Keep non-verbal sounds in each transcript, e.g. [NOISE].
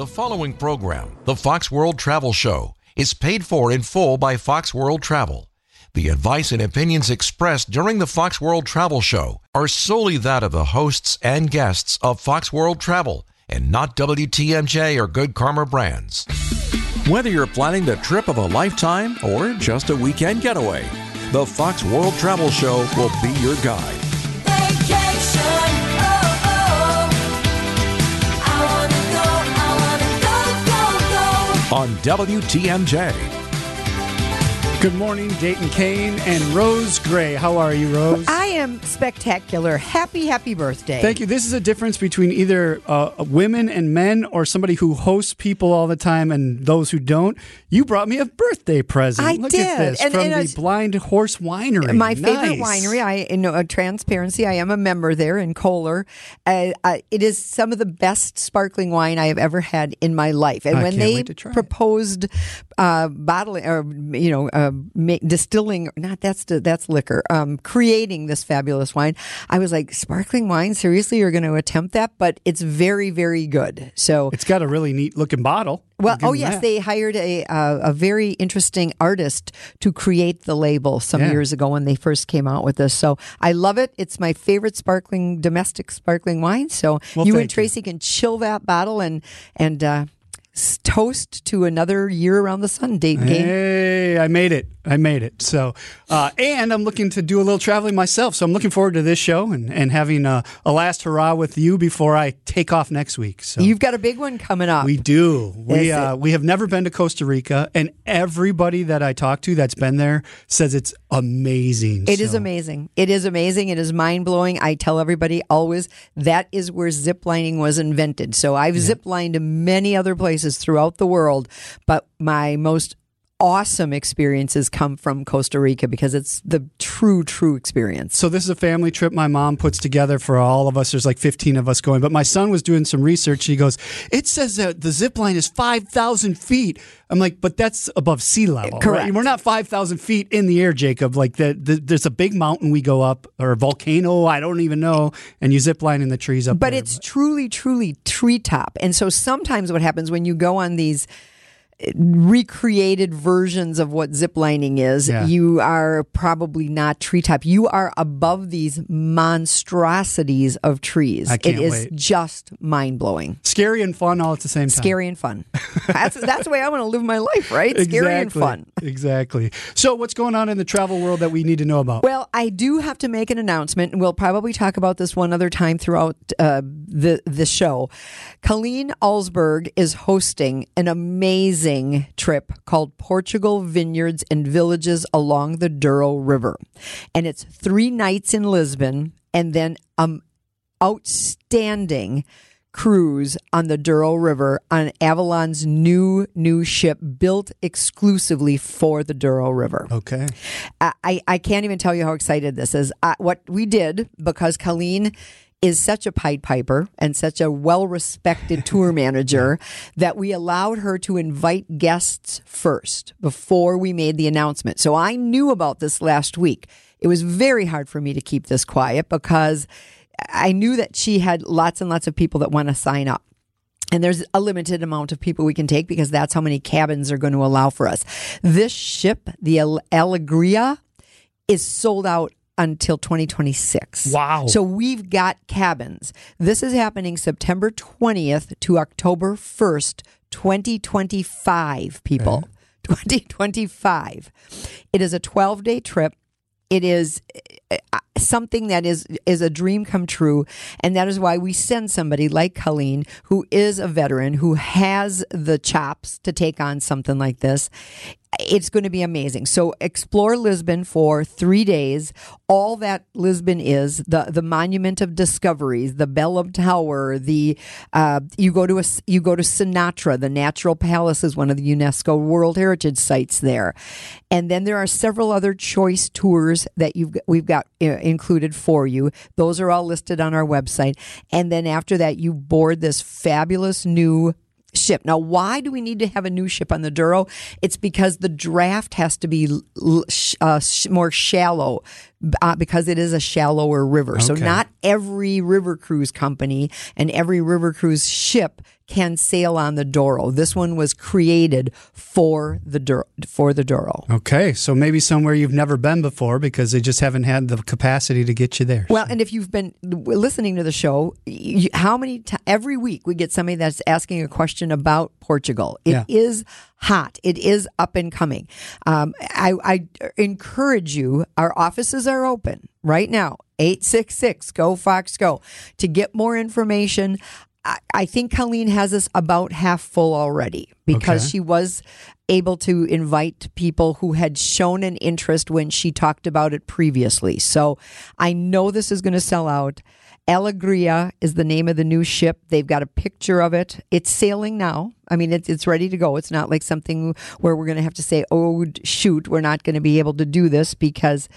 The following program, the Fox World Travel Show, is paid for in full by Fox World Travel. The advice and opinions expressed during the Fox World Travel Show are solely that of the hosts and guests of Fox World Travel and not WTMJ or Good Karma brands. Whether you're planning the trip of a lifetime or just a weekend getaway, the Fox World Travel Show will be your guide. On WTMJ. Good morning, Dayton Kane and Rose Gray. How are you, Rose? I am spectacular. Happy, happy birthday. Thank you. This is a difference between either uh, women and men or somebody who hosts people all the time and those who don't. You brought me a birthday present. I Look did. at this And- from and the it's- Blind Horse Winery. My favorite Nice. winery, I in uh, transparency, I am a member there in Kohler. Uh, uh, it is some of the best sparkling wine I have ever had in my life. And I when they try it. Uh, bottling or you know uh, distilling, not that's that's liquor, um, creating this fabulous wine, I was like, sparkling wine, seriously, you're going to attempt that? But it's very, very good. So It's got a really neat looking bottle. Well, oh yes, that. they hired a uh, a very interesting artist to create the label some Yeah. years ago when they first came out with this. So I love it. It's my favorite sparkling domestic sparkling wine. So Well, you and Tracy can chill that bottle and and uh, toast to another year around the sun Dayton Kane. Hey, I made it. I made it. So, uh, and I'm looking to do a little traveling myself. So I'm looking forward to this show and, and having a, a last hurrah with you before I take off next week. So You've got a big one coming up. We do. We uh, we have never been to Costa Rica, and everybody that I talk to that's been there says it's amazing. It is So, amazing. It is amazing. It is mind blowing. I tell everybody always that is where ziplining was invented. So I've ziplined to many other places throughout the world, but my most awesome experiences come from Costa Rica because it's the true, true experience. So this is a family trip my mom puts together for all of us. There's like 15 of us going, but my son was doing some research. He goes, "It says that the zip line is 5,000 feet." I'm like, "But that's above sea level, right? Correct. We're not 5,000 feet in the air, Jacob. Like the, the, there's a big mountain we go up, or a volcano. I don't even know, and you zip line in the trees up But there. it's truly, truly treetop. And so sometimes what happens when you go on these recreated versions of what ziplining is, Yeah. you are probably not treetop. You are above these monstrosities of trees. It is wait. just mind blowing. scary and fun all at the same time. Scary and fun. that's that's the way I want to live my life, right? Scary and Exactly. fun. Exactly. So, what's going on in the travel world that we need to know about? Well, I do have to make an announcement, and we'll probably talk about this one other time throughout uh, the the show. Colleen Alsberg is hosting an amazing trip called Portugal Vineyards and Villages along the Douro River, and it's three nights in Lisbon, and then um outstanding cruise on the Douro River on Avalon's new new ship built exclusively for the Douro River. okay. I, I- I can't even tell you how excited this is. Uh, what we did because Colleen is such a Pied Piper and such a well respected tour [LAUGHS] manager that we allowed her to invite guests first before we made the announcement. So I knew about this last week. It was very hard for me to keep this quiet because I knew that she had lots and lots of people that want to sign up. And there's a limited amount of people we can take because that's how many cabins are going to allow for us. This ship, the Alegria, is sold out until 2026. Wow. So we've got cabins. This is happening September 20th to October 1st, 2025, people. [LAUGHS] 2025. It is a 12 day trip. It is something that is is a dream come true, and that is why we send somebody like Colleen, who is a veteran, who has the chops to take on something like this. It's going to be amazing. So explore Lisbon for three days. All that Lisbon is the the monument of discoveries, the Belém Tower, the uh, you go to a you go to Sintra, the Natural Palace is one of the UNESCO World Heritage sites there, and then there are several other choice tours that you've we've got uh, included for you. Those are all listed on our website, and then after that you board this fabulous new ship. Now, why do we need to have a new ship on the Douro? It's because the draft has to be uh, more shallow uh, because it is a shallower river. So not every river cruise company and every river cruise ship can sail on the Douro. This one was created for the Douro, for the Douro. Okay, so maybe somewhere you've never been before because they just haven't had the capacity to get you there. Well, and if you've been listening to the show, how many ti every week we get somebody that's asking a question about Portugal. It is Yeah. Hot. It is up and coming. Um, I, I encourage you. Our offices are open right now. 866 go fox go to get more information I, think colleen has us about half full already because Okay. she was able to invite people who had shown an interest when she talked about it previously. So I know this is going to sell out. Alegria is the name of the new ship. They've got a picture of it. It's sailing now. I mean, it's it's ready to go. It's not like something where we're going to have to say, "Oh, shoot, we're not going to be able to do this because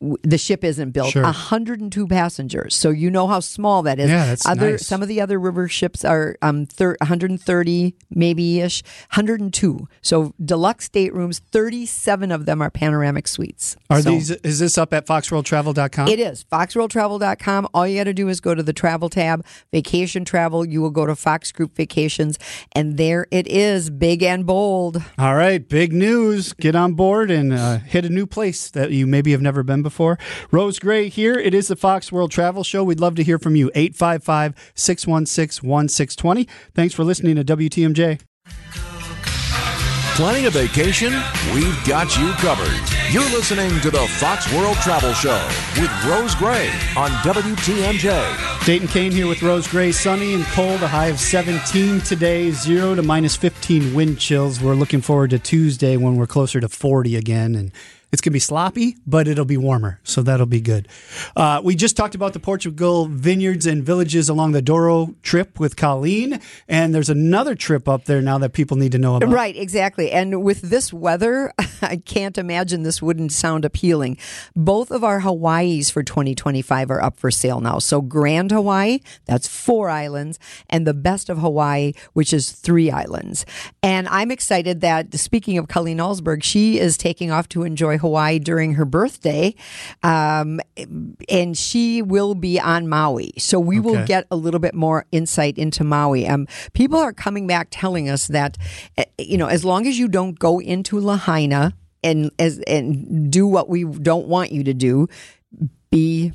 w- the ship isn't built." Sure. 102 passengers. So you know how small that is. Yeah, that's other nice. some of the other river ships are um thir- 130 maybe ish 102 so deluxe staterooms 37 of them are panoramic suites Are So- these? Is this up at foxworldtravel.com? it is foxworldtravel.com all you got to do is go to the travel tab vacation travel you will go to fox group vacations and there it is big and bold All right, big news. Get on board and uh, hit a new place that you maybe have never been before. Rose Gray here. It is the Fox World Travel Show. We'd love to hear from you. 855 616 1620. Thanks for listening to WTMJ. Planning a vacation? We've got you covered. You're listening to the Fox World Travel Show with Rose Gray on WTMJ. Dayton Kane here with Rose Gray. Sunny and cold, a high of 17 today, 0 to minus 15 wind chills. We're looking forward to Tuesday when we're closer to 40 again. And it's going to be sloppy, but it'll be warmer. So that'll be good. Uh, we just talked about the Portugal vineyards and villages along the Douro trip with Colleen. And there's another trip up there now that people need to know about. Right, exactly. And with this weather, [LAUGHS] I can't imagine this wouldn't sound appealing. Both of our Hawaiis for 2025 are up for sale now. So Grand Hawaii, that's four islands, and the best of Hawaii, which is three islands. And I'm excited that, speaking of Colleen Alsberg, she is taking off to enjoy Hawaii during her birthday. Um, and she will be on Maui. So we will get a little bit more insight into Maui. Um, people are coming back telling us that, eh, you know, as long as you don't go into Lahaina and as and do what we don't want you to do, be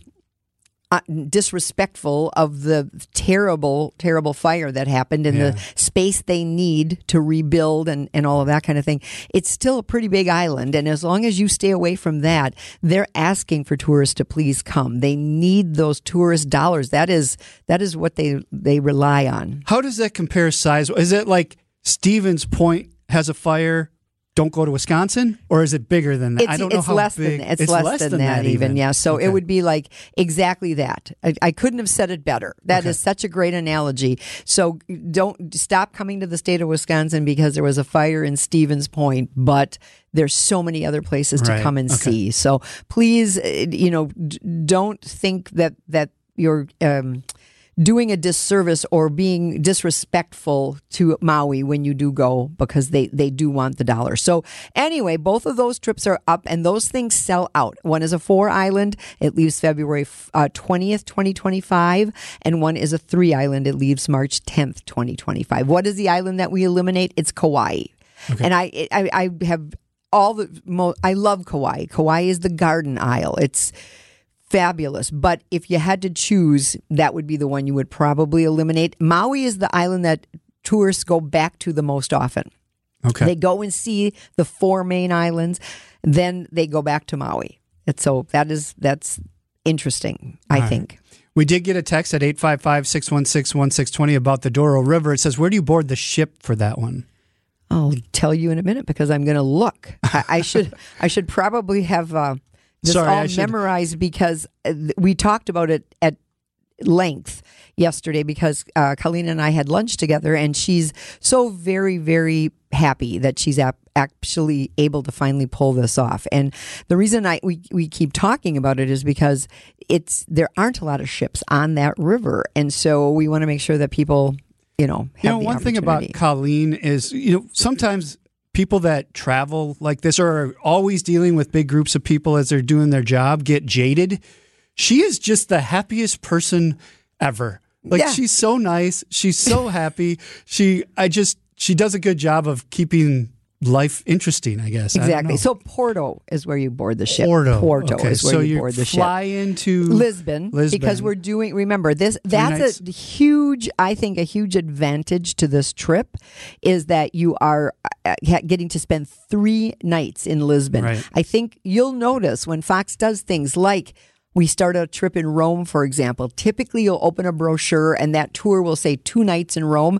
Uh, disrespectful of the terrible, terrible fire that happened and Yeah. the space they need to rebuild and, and all of that kind of thing. It's still a pretty big island. And as long as you stay away from that, they're asking for tourists to please come. They need those tourist dollars. That is, that is what they, they rely on. How does that compare size? Is it like Stevens Point has a fire? Don't go to Wisconsin, or is it bigger than that? It's, I don't know it's how less big. than it's, less, than, that, even. Yeah. So Okay. it would be like exactly that. I, I couldn't have said it better. That is Okay. such a great analogy. So don't stop coming to the state of Wisconsin because there was a fire in Stevens Point, but there's so many other places to come and Okay. see. So please, uh, you know, don't think that that you're. Um, doing a disservice or being disrespectful to Maui when you do go because they, they do want the dollar. So anyway, both of those trips are up and those things sell out. One is a four island. It leaves February uh, 20th, 2025. And one is a three island. It leaves March 10th, 2025. What is the island that we eliminate? It's Kauai. And I, I, I have all the, mo- I love Kauai. Kauai is the garden isle. It's, fabulous. But if you had to choose, that would be the one you would probably eliminate. Maui is the island that tourists go back to the most often. Okay. They go and see the four main islands, then they go back to Maui. And so that is that's interesting, I think. We did get a text at 855 616 1620 about the Douro River. It says, Where do you board the ship for that one? I'll tell you in a minute because I'm going to look. I, I should [LAUGHS] I should probably have uh, this Sorry, I all should- memorized because uh, we talked about it at length yesterday because uh, Colleen and I had lunch together, and she's so very very happy that she's ap- actually able to finally pull this off. And the reason I we, we keep talking about it is because it's there aren't a lot of ships on that river, and so we want to make sure that people. You know, have You know, one thing about. Colleen is, you know, sometimes people that travel like this or are always dealing with big groups of people as they're doing their job get jaded. She is just the happiest person ever. Like Yeah. she's so nice. She's so happy. She I just she does a good job of keeping life interesting, I guess. Exactly. know. So Porto is where you board the ship. Porto. Porto okay. is where so you you board the ship. fly into Lisbon, Lisbon. because we're doing remember this that's a huge i think a huge advantage to this trip is that you are uh, getting to spend three nights in lisbon Right. i think you'll notice when fox does things like we start a trip in Rome, for example. Typically, you'll open a brochure and that tour will say two nights in Rome.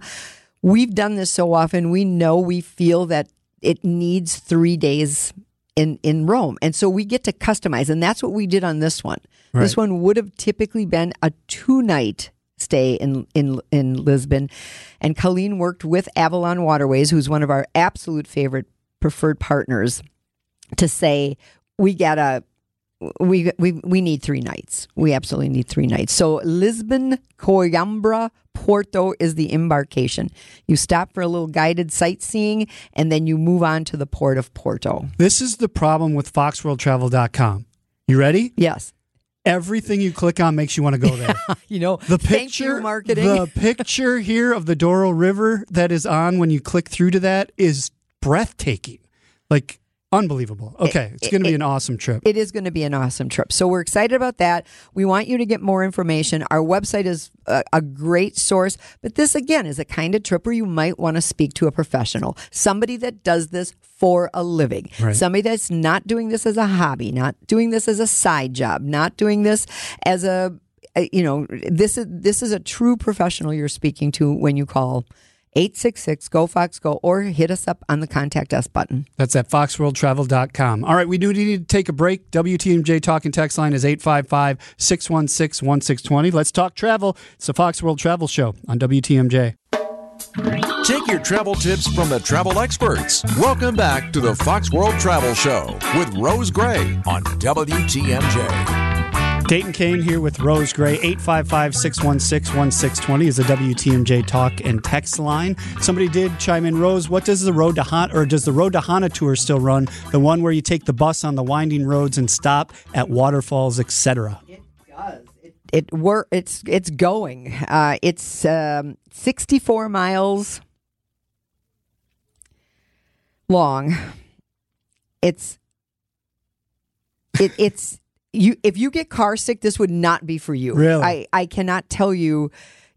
We've done this so often, we know we feel that it needs three days in, in Rome. And so we get to customize. And that's what we did on this one. This one would have typically been a two night stay in, in, in Lisbon. And Colleen worked with Avalon Waterways, who's one of our absolute favorite preferred partners, to say, we got to we we we need three nights. We absolutely need three nights. So Lisbon, Coimbra, Porto is the embarkation. You stop for a little guided sightseeing, and then you move on to the port of Porto. This is the problem with foxworldtravel.com. You ready? Yes, Everything you click on makes you want to go there. [LAUGHS] you know The picture, you, marketing. the picture here of the Douro River that is on when you click through to that is breathtaking, like unbelievable. Okay, it's going to be an awesome trip. it is going to be an awesome trip. So we're excited about that. We want you to get more information. Our website is a, a great source, but this again is a kind of trip where you might want to speak to a professional, somebody that does this for a living, Right. somebody that's not doing this as a hobby, not doing this as a side job, not doing this as a you know this is this is a true professional you're speaking to when you call 866 go fox go or hit us up on the contact us button That's at foxworldtravel.com. All right, we do need to take a break. WTMJ talking text line is 855 616 1620. Let's talk travel. It's the Fox World Travel Show on WTMJ. Take your travel tips from the travel experts. Welcome back to the Fox World Travel Show with Rose Gray on WTMJ. Dayton Kane here with Rose Gray. 855 616 1620 is the WTMJ talk and text line. Somebody did chime in. Rose, what does the Road to Hana, or does the Road to Hana tour still run? The one where you take the bus on the winding roads and stop at waterfalls, etc. it wor it's it's going uh, it's um, 64 miles long it's it, it's you if you get car sick this would not be for you Really? i i cannot tell you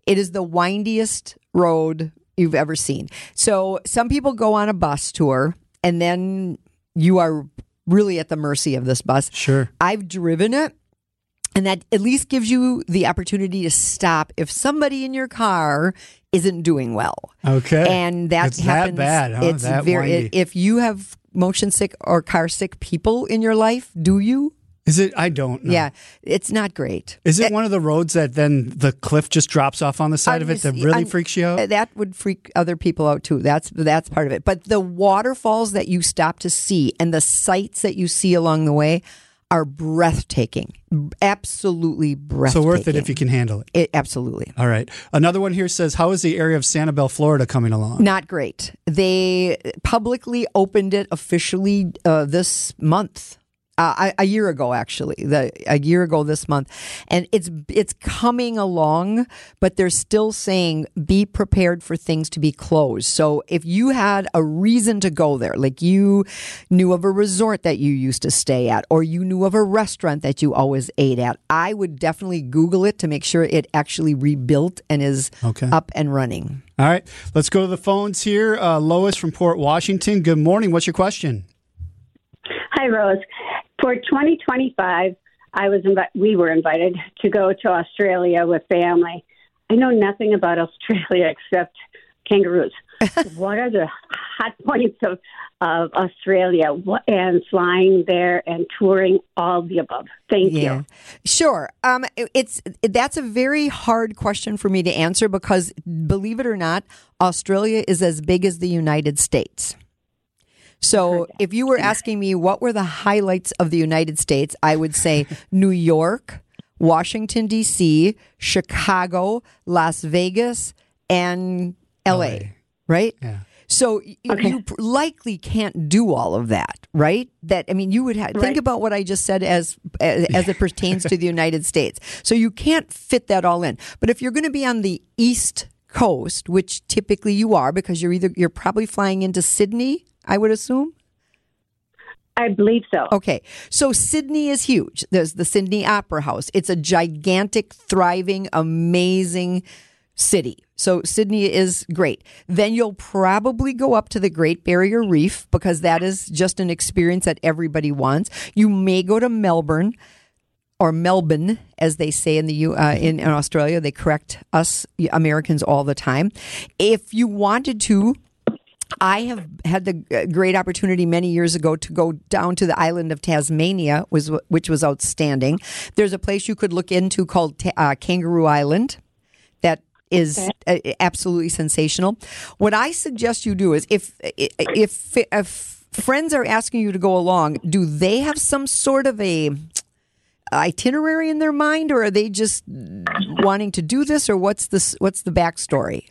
it is the windiest road you've ever seen so some people go on a bus tour and then you are really at the mercy of this bus Sure. I've driven it, and that at least gives you the opportunity to stop if somebody in your car isn't doing well. Okay. And that It's that happens. bad, huh? It's That very. windy. if you have motion sick or car sick people in your life, do you? Is it? I don't know. Yeah, it's not great. Is it one of the roads that then the cliff just drops off on the side of it that really I'm- freaks you out? uh, That would freak other people out too. That's that's part of it. But the waterfalls that you stop to see and the sights that you see along the way are breathtaking. Absolutely breathtaking. so worth it if you can handle it. It, absolutely. All right. Another one here says, How is the area of Sanibel, Florida coming along? Not great. They publicly opened it officially uh, this month. Uh, a, a year ago, actually, the, a year ago this month, and it's it's coming along, but they're still saying be prepared for things to be closed. So if you had a reason to go there, like you knew of a resort that you used to stay at, or you knew of a restaurant that you always ate at, I would definitely Google it to make sure it actually rebuilt and is Okay. up and running. All right. Let's go to the phones here. Uh, Lois from Port Washington. Good morning. What's your question? Hi, Rose. For 2025, I was invi- we were invited to go to Australia with family. I know nothing about Australia [LAUGHS] except kangaroos. [LAUGHS] what are the hot points of, of Australia what, and flying there and touring all the above? Thank you. Sure. Um, it- it's that's a very hard question for me to answer because, believe it or not, Australia is as big as the United States. So, if you were asking me what were the highlights of the United States, I would say [LAUGHS] New York, Washington D.C., Chicago, Las Vegas, and L.A. Right? Yeah. So y- you likely can't do all of that, right? That I mean, you would ha- think about what I just said as as, as it pertains to the [LAUGHS] United States. So you can't fit that all in. But if you're going to be on the East Coast, which typically you are, because you're either you're probably flying into Sydney, I would assume. I believe so. Okay, so Sydney is huge. There's the Sydney Opera House. It's a gigantic, thriving, amazing city. So Sydney is great. Then you'll probably go up to the Great Barrier Reef because that is just an experience that everybody wants. You may go to Melbourne or Melbourne, as they say in the U, uh, in, in Australia. They correct us Americans all the time. If you wanted to, I have had the great opportunity many years ago to go down to the island of Tasmania, was which was outstanding. There's a place you could look into called uh, Kangaroo Island. That is uh, absolutely sensational. What I suggest you do is if if if friends are asking you to go along, do they have some sort of a itinerary in their mind, or are they just wanting to do this, or what's this? What's the backstory?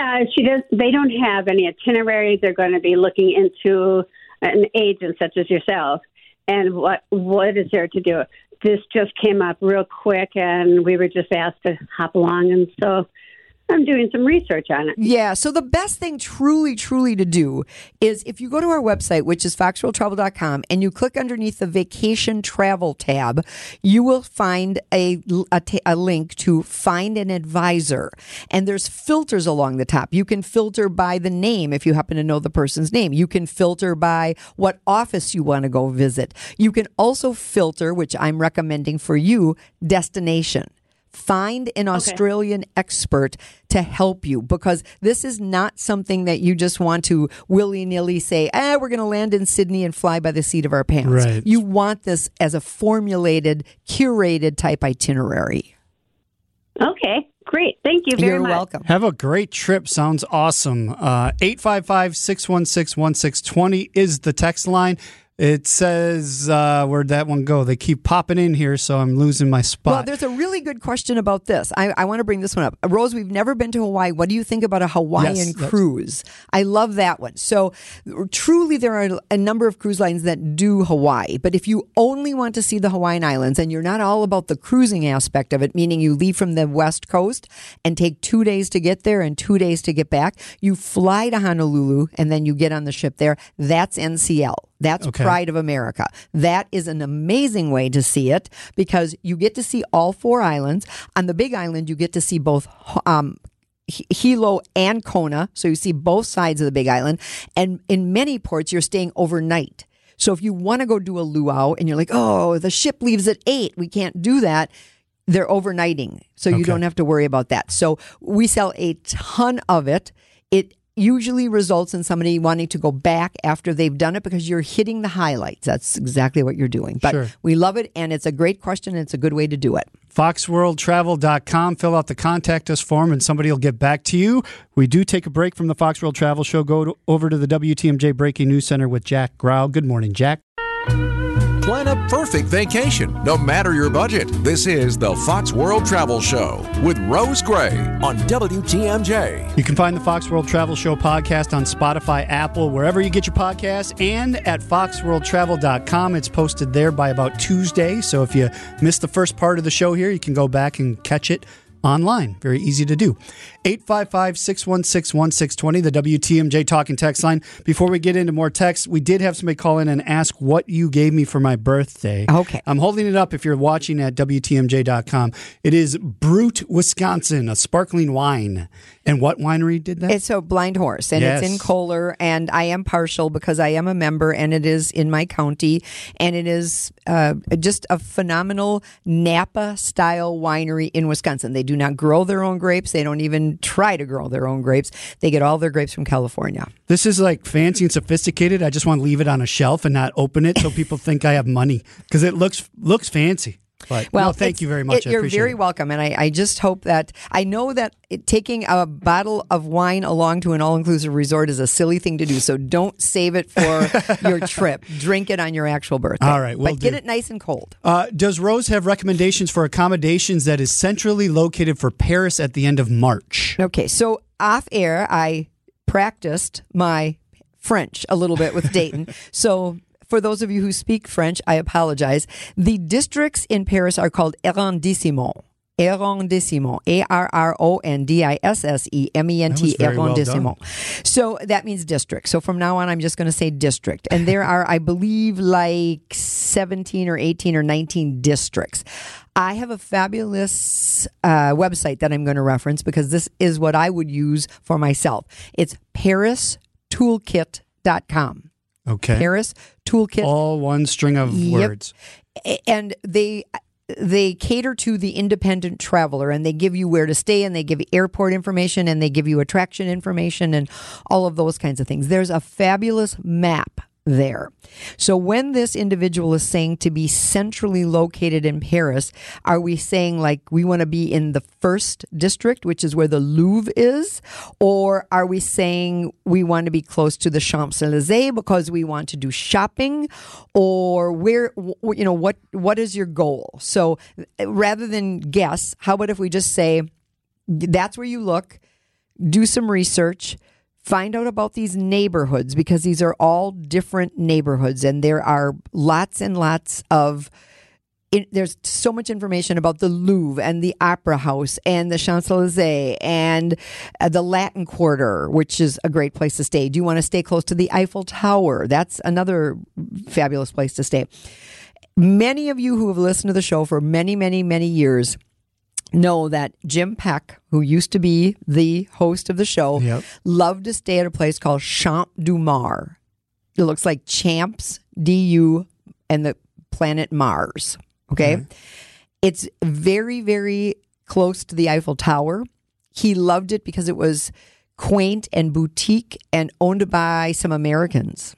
Uh, she does. They don't have any itinerary. They're going to be looking into an agent such as yourself, and what what is there to do? This just came up real quick, and we were just asked to hop along, and so I'm doing some research on it. Yeah. So the best thing truly, truly to do is if you go to our website, which is foxworldtravel.com, and you click underneath the vacation travel tab, you will find a, a, a link to find an advisor. And there's filters along the top. You can filter by the name if you happen to know the person's name. You can filter by what office you want to go visit. You can also filter, which I'm recommending for you, destination find an Australian expert to help you because this is not something that you just want to willy nilly say, ah, we're going to land in Sydney and fly by the seat of our pants. Right. You want this as a formulated, curated type itinerary. Okay, great. Thank you very much. You're much. welcome. Have a great trip. Sounds awesome. Uh, 855 616 1620 is the text line. It says, uh, where'd that one go? They keep popping in here, so I'm losing my spot. Well, there's a really good question about this. I, I want to bring this one up. Rose, we've never been to Hawaii. What do you think about a Hawaiian Yes, cruise? I love that one. So, truly, there are a number of cruise lines that do Hawaii. But if you only want to see the Hawaiian Islands and you're not all about the cruising aspect of it, meaning you leave from the West Coast and take two days to get there and two days to get back, you fly to Honolulu and then you get on the ship there. That's NCL. That's Okay. Pride of America. That is an amazing way to see it because you get to see all four islands. On the Big Island, you get to see both um, Hilo and Kona, so you see both sides of the Big Island. And in many ports, you're staying overnight. So if you want to go do a luau and you're like, oh, the ship leaves at eight, we can't do that. They're overnighting, so you Okay. don't have to worry about that. So we sell a ton of it. It usually results in somebody wanting to go back after they've done it because you're hitting the highlights. That's exactly what you're doing. But Sure. we love it, and it's a great question, and it's a good way to do it. foxworldtravel.com. Fill out the contact us form and somebody will get back to you. We do take a break from the Fox World Travel Show. Go to, over to the WTMJ Breaking News Center with Jack Grau. Good morning, Jack. Plan a perfect vacation, no matter your budget. This is the Fox World Travel Show with Rose Gray on WTMJ. You can find the Fox World Travel Show podcast on Spotify, Apple, wherever you get your podcasts, and at foxworldtravel.com. It's posted there by about Tuesday. So if you missed the first part of the show here, you can go back and catch it online. Very easy to do. 855 616 1620, the WTMJ talking text line. Before we get into more text, we did have somebody call in and ask what you gave me for my birthday. Okay. I'm holding it up if you're watching at WTMJ.com. It is Brut, Wisconsin, a sparkling wine. And what winery did that? It's a blind horse, and it's in Kohler, and I am partial because I am a member, and it is in my county, and it is uh, just a phenomenal Napa style winery in Wisconsin. They do not grow their own grapes; they don't even try to grow their own grapes. They get all their grapes from California. This is like fancy and sophisticated. I just want to leave it on a shelf and not open it so people think I have money because it looks looks fancy. But Well, no, thank you very much. it- you're very it. welcome, and I, I just hope that I know that it, taking a bottle of wine along to an all-inclusive resort is a silly thing to do. So don't save it for [LAUGHS] your trip. Drink it on your actual birthday. All right, will but get it nice and cold. Uh, does Rose have recommendations for accommodations that is centrally located for Paris at the end of March? Okay, so off air, I practiced my French a little bit with Dayton. [LAUGHS] so for those of you who speak French, I apologize. The districts in Paris are called arrondissements. Arrondissements Arrondissement, A R R O N D I S S E M E N T, very well So that means district. So from now on, I'm just going to say district. And there are, I believe, like 17 or 18 or 19 districts. I have a fabulous uh, website that I'm going to reference because this is what I would use for myself. It's paristoolkit.com. Okay. Paris Toolkit All one string of Yep. words. and they they cater to the independent traveler and they give you where to stay and they give you airport information and they give you attraction information and all of those kinds of things. There's a fabulous map there. So when this individual is saying to be centrally located in Paris, are we saying like we want to be in the first district, which is where the Louvre is, or are we saying we want to be close to the Champs-Élysées because we want to do shopping or where you know what what is your goal? So rather than guess, how about if we just say that's where you look, do some research, find out about these neighborhoods because these are all different neighborhoods and there are lots and lots of it, there's so much information about the Louvre and the Opera House and the Champs Elysees and uh, the Latin Quarter, which is a great place to stay. Do you want to stay close to the Eiffel Tower? That's another fabulous place to stay. Many of you who have listened to the show for many, many, many years know that Jim Peck, who used to be the host of the show, Yep. loved to stay at a place called Champ du Mars. It looks like Champs, D U, and the planet Mars. Okay. Mm-hmm. It's very, very close to the Eiffel Tower. He loved it because it was quaint and boutique and owned by some Americans.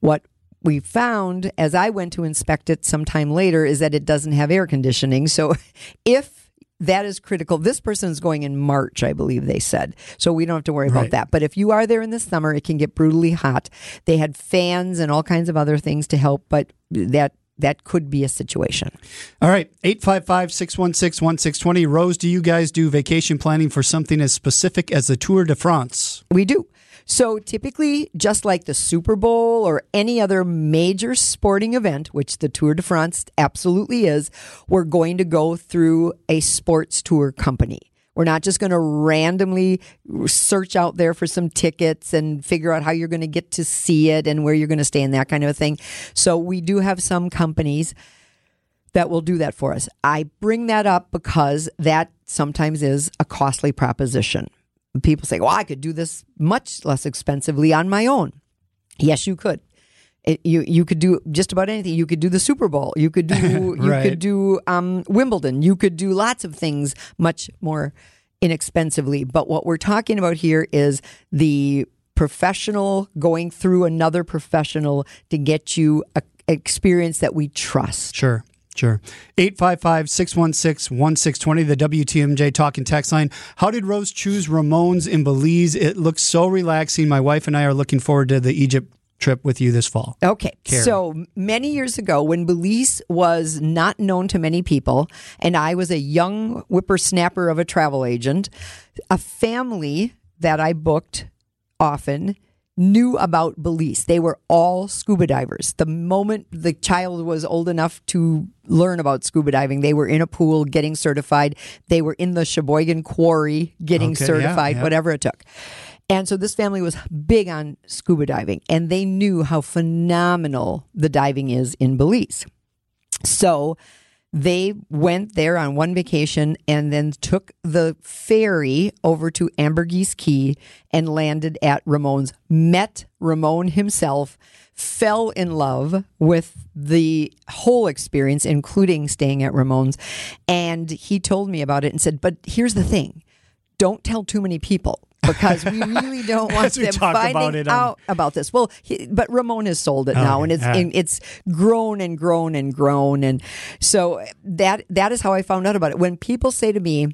What we found as I went to inspect it sometime later is that it doesn't have air conditioning. So [LAUGHS] if that is critical, this person is going in March, I believe they said. So we don't have to worry about that. But if you are there in the summer, it can get brutally hot. They had fans and all kinds of other things to help, but that that could be a situation. All right. 855 616 1620. Rose, do you guys do vacation planning for something as specific as the Tour de France? We do. So typically, just like the Super Bowl or any other major sporting event, which the Tour de France absolutely is, we're going to go through a sports tour company. We're not just going to randomly search out there for some tickets and figure out how you're going to get to see it and where you're going to stay and that kind of a thing. So we do have some companies that will do that for us. I bring that up because that sometimes is a costly proposition. People say, well, I could do this much less expensively on my own. Yes, you could. It, you you could do just about anything. You could do the Super Bowl. You could do [LAUGHS] you could do um, Wimbledon. You could do lots of things much more inexpensively. But what we're talking about here is the professional going through another professional to get you a experience that we trust. Sure. Sure. 855 616 1620, the WTMJ talk and text line. How did Rose choose Ramon's in Belize? It looks so relaxing. My wife and I are looking forward to the Egypt trip with you this fall. Okay. Carrie. So many years ago, when Belize was not known to many people, and I was a young whippersnapper of a travel agent, a family that I booked often knew about Belize. They were all scuba divers. The moment the child was old enough to learn about scuba diving, they were in a pool getting certified. They were in the Sheboygan Quarry getting Okay, yeah, certified, yeah. whatever it took. And so this family was big on scuba diving and they knew how phenomenal the diving is in Belize. So they went there on one vacation and then took the ferry over to Ambergris Caye and landed at Ramon's, met Ramon himself, fell in love with the whole experience, including staying at Ramon's. And he told me about it and said, But here's the thing don't tell too many people. Because we really don't [LAUGHS] want them finding about it on- out about this. Well, he, but Ramon has sold it now, Okay, and it's it's grown and grown and grown, and so that that is how I found out about it. When people say to me,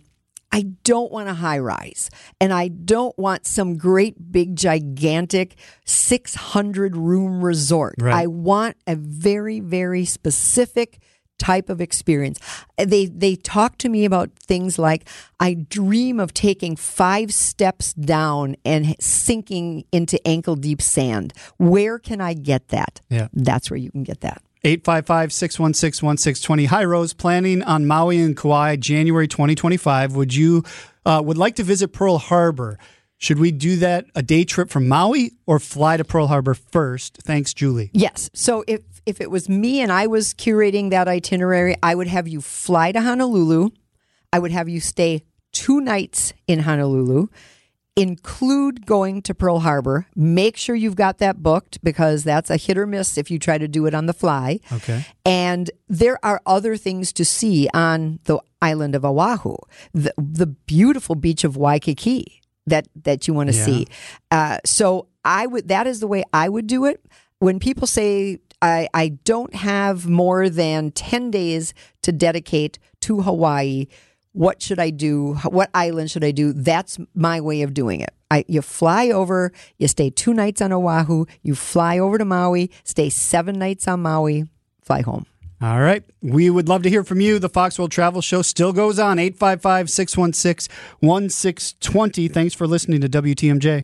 "I don't want a high rise, and I don't want some great big gigantic six hundred room resort. Right. I want a very very specific." Type of experience. They they talk to me about things like I dream of taking five steps down and sinking into ankle deep sand. Where can I get that? Yeah. That's where you can get that. 855 616 1620. Hi, Rose. Planning on Maui and Kauai January 2025. Would you uh, would like to visit Pearl Harbor? Should we do that a day trip from Maui or fly to Pearl Harbor first? Thanks, Julie. Yes. So if if it was me and I was curating that itinerary, I would have you fly to Honolulu. I would have you stay two nights in Honolulu. Include going to Pearl Harbor. Make sure you've got that booked because that's a hit or miss if you try to do it on the fly. Okay. And there are other things to see on the island of Oahu. The, the beautiful beach of Waikiki that that you want to Yeah. see. Uh, so I would that is the way I would do it. When people say I, I don't have more than 10 days to dedicate to Hawaii, what should I do? What island should I do? That's my way of doing it. I, you fly over, you stay two nights on Oahu, you fly over to Maui, stay seven nights on Maui, fly home. All right. We would love to hear from you. The Fox World Travel Show still goes on 855 616 1620. Thanks for listening to WTMJ.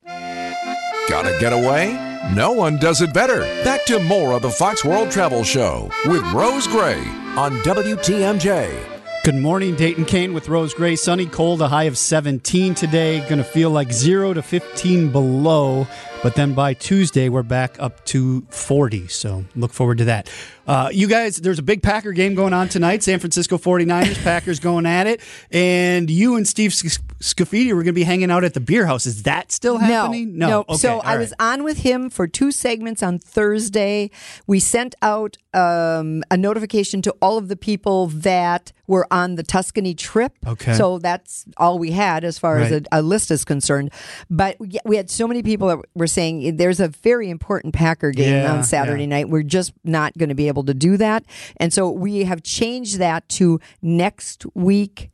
Gotta get away? No one does it better. Back to more of the Fox World Travel Show with Rose Gray on WTMJ. Good morning, Dayton Kane with Rose Gray. Sunny, cold, a high of 17 today. Going to feel like 0 to 15 below. But then by Tuesday, we're back up to 40. So look forward to that. Uh, you guys, there's a big Packer game going on tonight. San Francisco 49ers, Packers going at it. And you and Steve Sc- Scaffidi were going to be hanging out at the beer house. Is that still happening? No, no. Okay, so I right. was on with him for two segments on Thursday. We sent out um, a notification to all of the people that were on the Tuscany trip. Okay. So that's all we had as far as a, a list is concerned. But we had so many people that were saying there's a very important Packer game Yeah, on Saturday yeah. night. We're just not going to be able to do that. And so we have changed that to next week.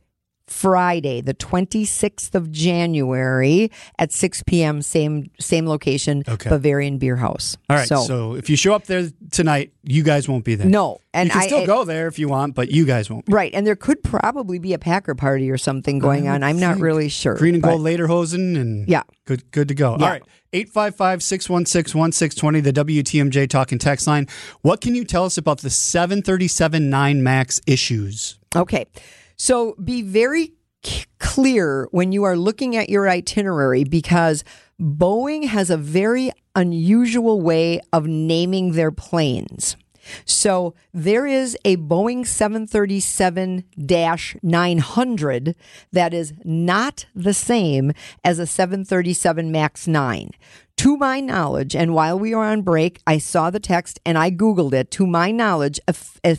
Friday, the 26th of January at 6 p.m., same same location, Okay. Bavarian Beer House. All right. So, so, if you show up there tonight, you guys won't be there. no, and you can I still I- go there if you want, but you guys won't. right, and there could probably be a Packer party or something going on. I'm not really sure. Green and gold Lederhosen and Yeah. good good to go. Yeah. All right. 855-616-1620, the WTMJ talking text line. What can you tell us about the 737-9 MAX issues? Okay. So be very c- clear when you are looking at your itinerary because Boeing has a very unusual way of naming their planes. So there is a Boeing 737 900 that is not the same as a 737 MAX 9. To my knowledge, and while we are on break, I saw the text and I Googled it. To my knowledge, a,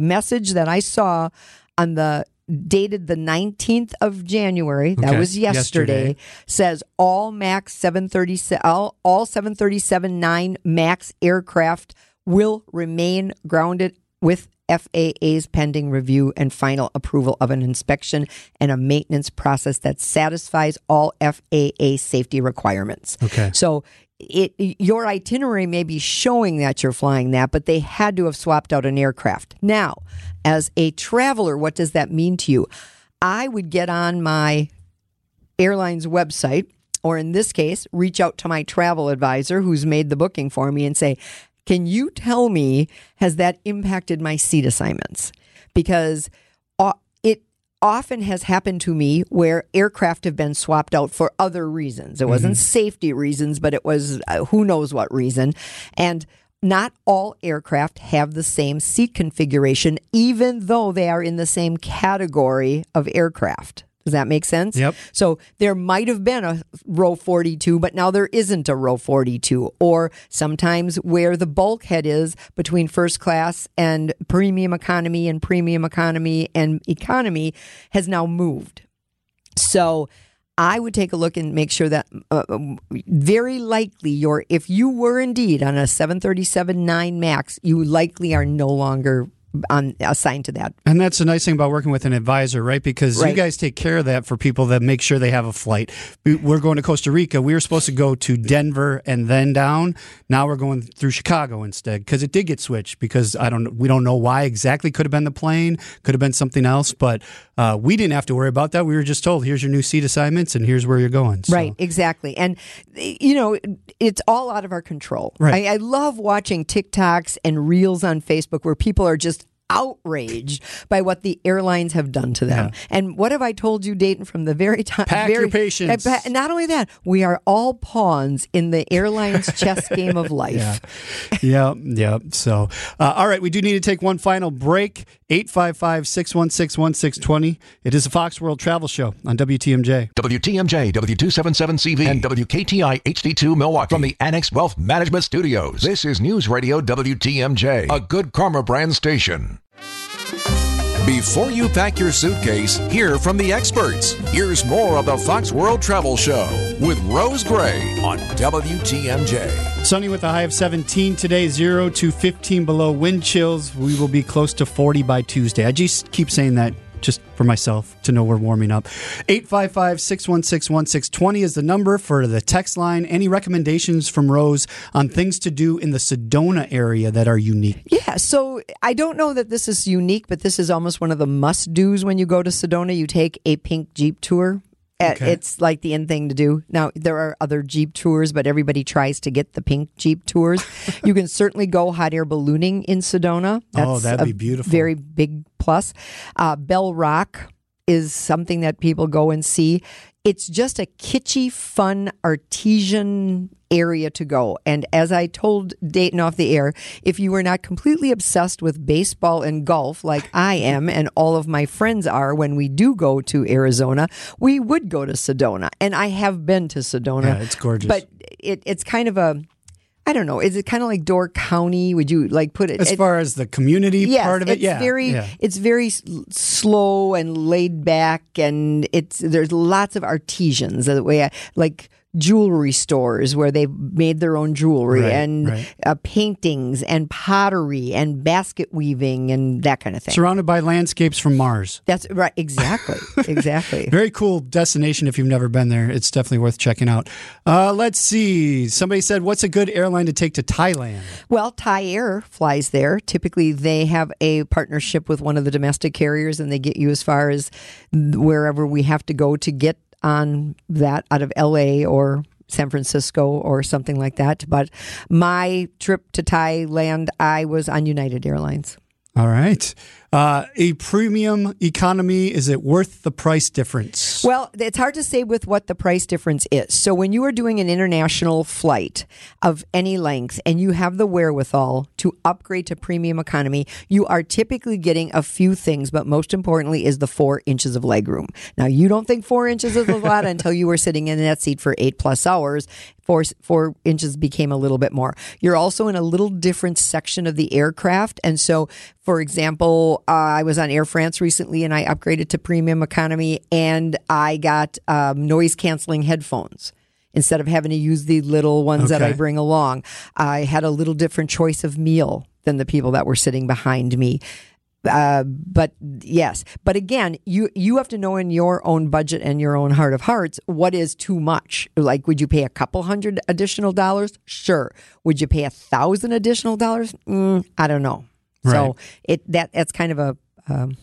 message that I saw on the dated the 19th of January, that Okay, was yesterday, yesterday. says all MAX 737 all, all 737 9 MAX aircraft will remain grounded with FAA's pending review and final approval of an inspection and a maintenance process that satisfies all FAA safety requirements. Okay. So it your itinerary may be showing that you're flying that, but they had to have swapped out an aircraft. Now, as a traveler, what does that mean to you? I would get on my airline's website, or in this case, reach out to my travel advisor who's made the booking for me and say, Can you tell me, has that impacted my seat assignments? Because often has happened to me where aircraft have been swapped out for other reasons. It wasn't safety reasons, but it was uh, who knows what reason. And not all aircraft have the same seat configuration, even though they are in the same category of aircraft. Does that make sense? Yep. So there might have been a row 42, but now there isn't a row 42. Or sometimes where the bulkhead is between first class and premium economy and premium economy and economy has now moved. So I would take a look and make sure that uh, um, very likely you're, if you were indeed on a 737 9 MAX, you likely are no longer on assigned to that. And that's the nice thing about working with an advisor, right? Because you guys take care of that for people that make sure they have a flight. We're going to Costa Rica. We were supposed to go to Denver and then down. Now we're going through Chicago instead because it did get switched. Because I don't, we don't know why exactly. Could have been the plane, could have been something else, but uh, we didn't have to worry about that. We were just told, here's your new seat assignments and here's where you're going. So- Right, exactly. And, you know, it's all out of our control. Right. I, I love watching TikToks and reels on Facebook where people are just outraged by what the airlines have done to them. And what have I told you, Dayton, from the very time? Pack very, your patience. Pa- Not only that, we are all pawns in the airlines chess [LAUGHS] game of life. yeah, yeah. So, uh, all right, we do need to take one final break. 855 616 1620. It is a Fox World Travel Show on WTMJ. WTMJ, W277CV, and WKTI HD2 Milwaukee. From the Annex Wealth Management Studios, this is News Radio WTMJ, a good karma brand station. Before you pack your suitcase, hear from the experts. Here's more of the Fox World Travel Show with Rose Gray on WTMJ. Sunny with a high of 17 today, 0 to 15 below wind chills. We will be close to 40 by Tuesday. I just keep saying that just for myself to know we're warming up. 855 616 1620 is the number for the text line. Any recommendations from Rose on things to do in the Sedona area that are unique? Yeah, so I don't know that this is unique, but this is almost one of the must dos when you go to Sedona. You take a pink Jeep tour. Uh, Okay. It's like the end thing to do. Now, there are other Jeep tours, but everybody tries to get the pink Jeep tours. [LAUGHS] you can certainly go hot air ballooning in Sedona. Oh, that'd a be beautiful. Very big plus. Uh, Bell Rock is something that people go and see. It's just a kitschy, fun, artesian area to go. And as I told Dayton off the air, if you were not completely obsessed with baseball and golf like I am and all of my friends are when we do go to Arizona, we would go to Sedona. And I have been to Sedona. Yeah, it's gorgeous. But it, it's kind of a I don't know. Is it kind of like Door County? Would you like put it As it- far as the community yes, part of it, it's yeah. very yeah. it's very slow and laid back, and it's there's lots of artisans the way I, like jewelry stores where they've made their own jewelry Right, and right. Uh, paintings and pottery and basket weaving and that kind of thing. Surrounded by landscapes from Mars. That's right, exactly, [LAUGHS] exactly. Very cool destination if you've never been there. It's definitely worth checking out. Uh, let's see. Somebody said, What's a good airline to take to Thailand? Well, Thai Air flies there. Typically, they have a partnership with one of the domestic carriers, and they get you as far as wherever we have to go to get on that out of LA or San Francisco or something like that. But my trip to Thailand, I was on United Airlines. All right. Uh, a premium economy, is it worth the price difference? Well, it's hard to say with what the price difference is. So when you are doing an international flight of any length and you have the wherewithal to upgrade to premium economy, you are typically getting a few things, but most importantly is the four inches of legroom. Now you don't think four inches is a lot [LAUGHS] until you were sitting in that seat for eight plus hours. Four, four inches became a little bit more. You're also in a little different section of the aircraft. And so, for example, uh, I was on Air France recently and I upgraded to premium economy and I got um, noise canceling headphones. Instead of having to use the little ones that I bring along, I had a little different choice of meal than the people that were sitting behind me. Uh, but yes, but again, you you have to know in your own budget and your own heart of hearts what is too much. Like, would you pay a couple hundred additional dollars? Sure. Would you pay a thousand additional dollars? Mm, I don't know. Right. So it that that's kind of a um,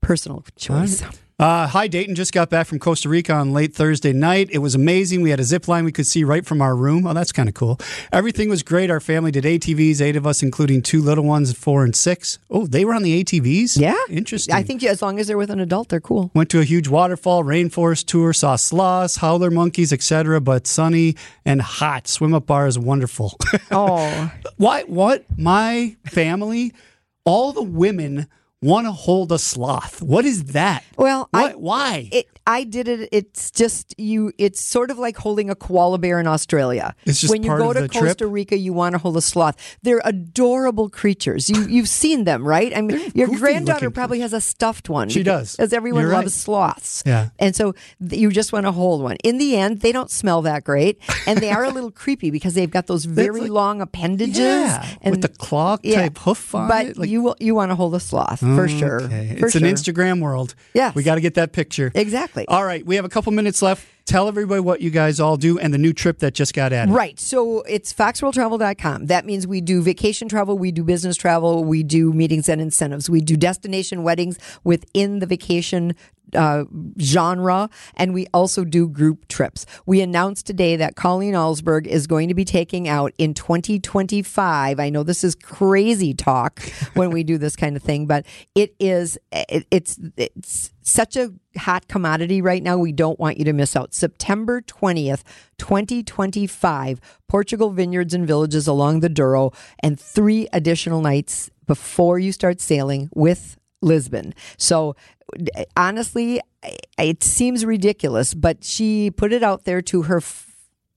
personal choice. Uh, hi, Dayton. Just got back from Costa Rica on late Thursday night. It was amazing. We had a zip line we could see right from our room. Oh, that's kind of cool. Everything was great. Our family did ATVs, eight of us, including two little ones, four and six. Oh, they were on the ATVs? Yeah, Interesting. I think as long as they're with an adult, they're cool. Went to a huge waterfall, rainforest tour, saw sloths, howler monkeys, etc. But sunny and hot. Swim up bar is wonderful. [LAUGHS] Oh, Why? What? My family, all the women want to hold a sloth. What is that? Well, what? I, why? It, I did it. It's just you. It's sort of like holding a koala bear in Australia. It's just when you go to Costa trip? Rica, you want to hold a sloth. They're adorable creatures. You you've seen them, right? I mean, your granddaughter probably has a stuffed one. She does. because everyone You're loves right. sloths. Yeah. and so you just want to hold one. In the end, they don't smell that great, and they are a little [LAUGHS] creepy because they've got those very like- long appendages yeah, and with the claw yeah. type hoof on but it. Like, you will- you want to hold a sloth for sure. Okay. For it's sure. an Instagram world. Yeah. we got to get that picture. Exactly. All right, we have a couple minutes left. Tell everybody what you guys all do and the new trip that just got added. Right. So it's foxworldtravel.com. That means we do vacation travel, we do business travel, we do meetings and incentives. We do destination weddings within the vacation uh, genre, and we also do group trips. We announced today that Colleen Allsberg is going to be taking out in 2025. I know this is crazy talk [LAUGHS] when we do this kind of thing, but it is it, it's it's such a hot commodity right now. We don't want you to miss out. September 20th, 2025, Portugal Vineyards and Villages along the Douro, and three additional nights before you start sailing with Lisbon. So honestly, it seems ridiculous, but she put it out there to her f-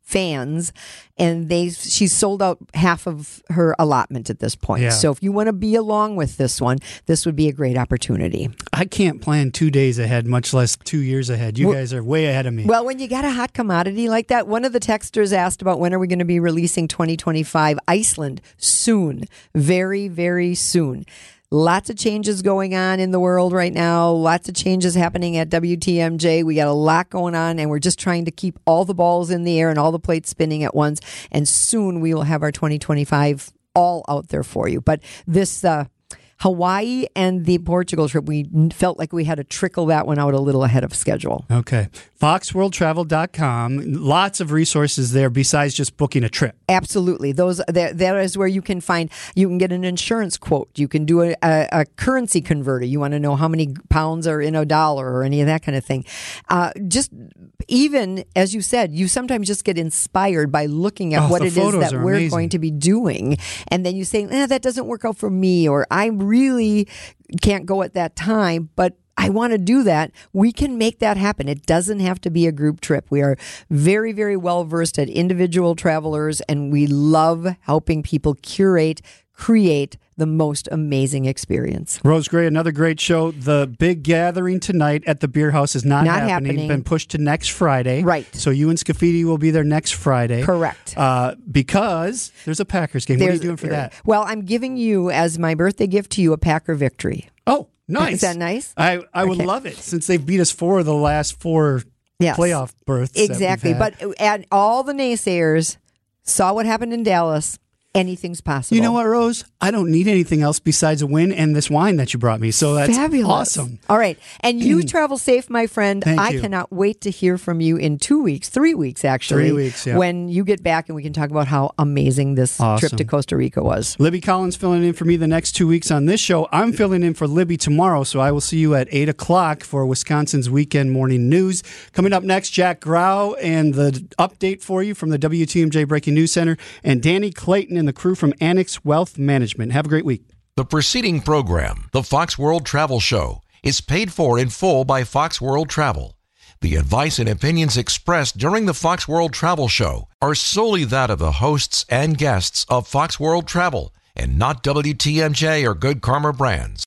fans and they she's sold out half of her allotment at this point. Yeah. So if you want to be along with this one, this would be a great opportunity. I can't plan two days ahead, much less two years ahead. You guys are way ahead of me. Well, when you got a hot commodity like that, one of the texters asked about when are we going to be releasing 2025 Iceland soon, very very soon. Lots of changes going on in the world right now. Lots of changes happening at WTMJ. We got a lot going on, and we're just trying to keep all the balls in the air and all the plates spinning at once. And soon we will have our 2025 all out there for you. But this uh, Hawaii and the Portugal trip, we felt like we had to trickle that one out a little ahead of schedule. okay. FoxWorldTravel.com. Lots of resources there besides just booking a trip. Absolutely. Those that, that is where you can find you can get an insurance quote. You can do a, a, a currency converter. You want to know how many pounds are in a dollar or any of that kind of thing. Uh, just even as you said, you sometimes just get inspired by looking at Oh, what it is that we're amazing. going to be doing, and then you say, eh, "That doesn't work out for me," or "I really can't go at that time," but I want to do that. We can make that happen. It doesn't have to be a group trip. We are very, very well versed at individual travelers, and we love helping people curate, create the most amazing experience. Rose Gray, another great show. The big gathering tonight at the beer house is not, Not happening. happening. Been pushed to next Friday. Right. So you and Scaffidi will be there next Friday. Correct. Uh, because there's a Packers game. what are you doing for that? Well, I'm giving you as my birthday gift to you a Packer victory. Oh, [LAUGHS] nice. Is that nice? I, I would Okay. love it since they've beat us four of the last four Yes. playoff berths. Exactly. But and all the naysayers saw what happened in Dallas. Anything's possible. you know what, Rose? I don't need anything else besides a win and this wine that you brought me. So that's Fabulous. awesome. All right. And you [CLEARS THROAT] travel safe, my friend. Thank I you. cannot wait to hear from you in two weeks, three weeks, actually. Three weeks, yeah. When you get back and we can talk about how amazing this trip to Costa Rica was. Libby Collins filling in for me the next two weeks on this show. I'm filling in for Libby tomorrow, so I will see you at 8 o'clock for Wisconsin's weekend morning news. Coming up next, Jack Grau and the update for you from the WTMJ Breaking News Center, and Danny Clayton and the crew from Annex Wealth Management. Have a great week. The preceding program, the Fox World Travel Show, is paid for in full by Fox World Travel. The advice and opinions expressed during the Fox World Travel Show are solely that of the hosts and guests of Fox World Travel and not WTMJ or Good Karma Brands.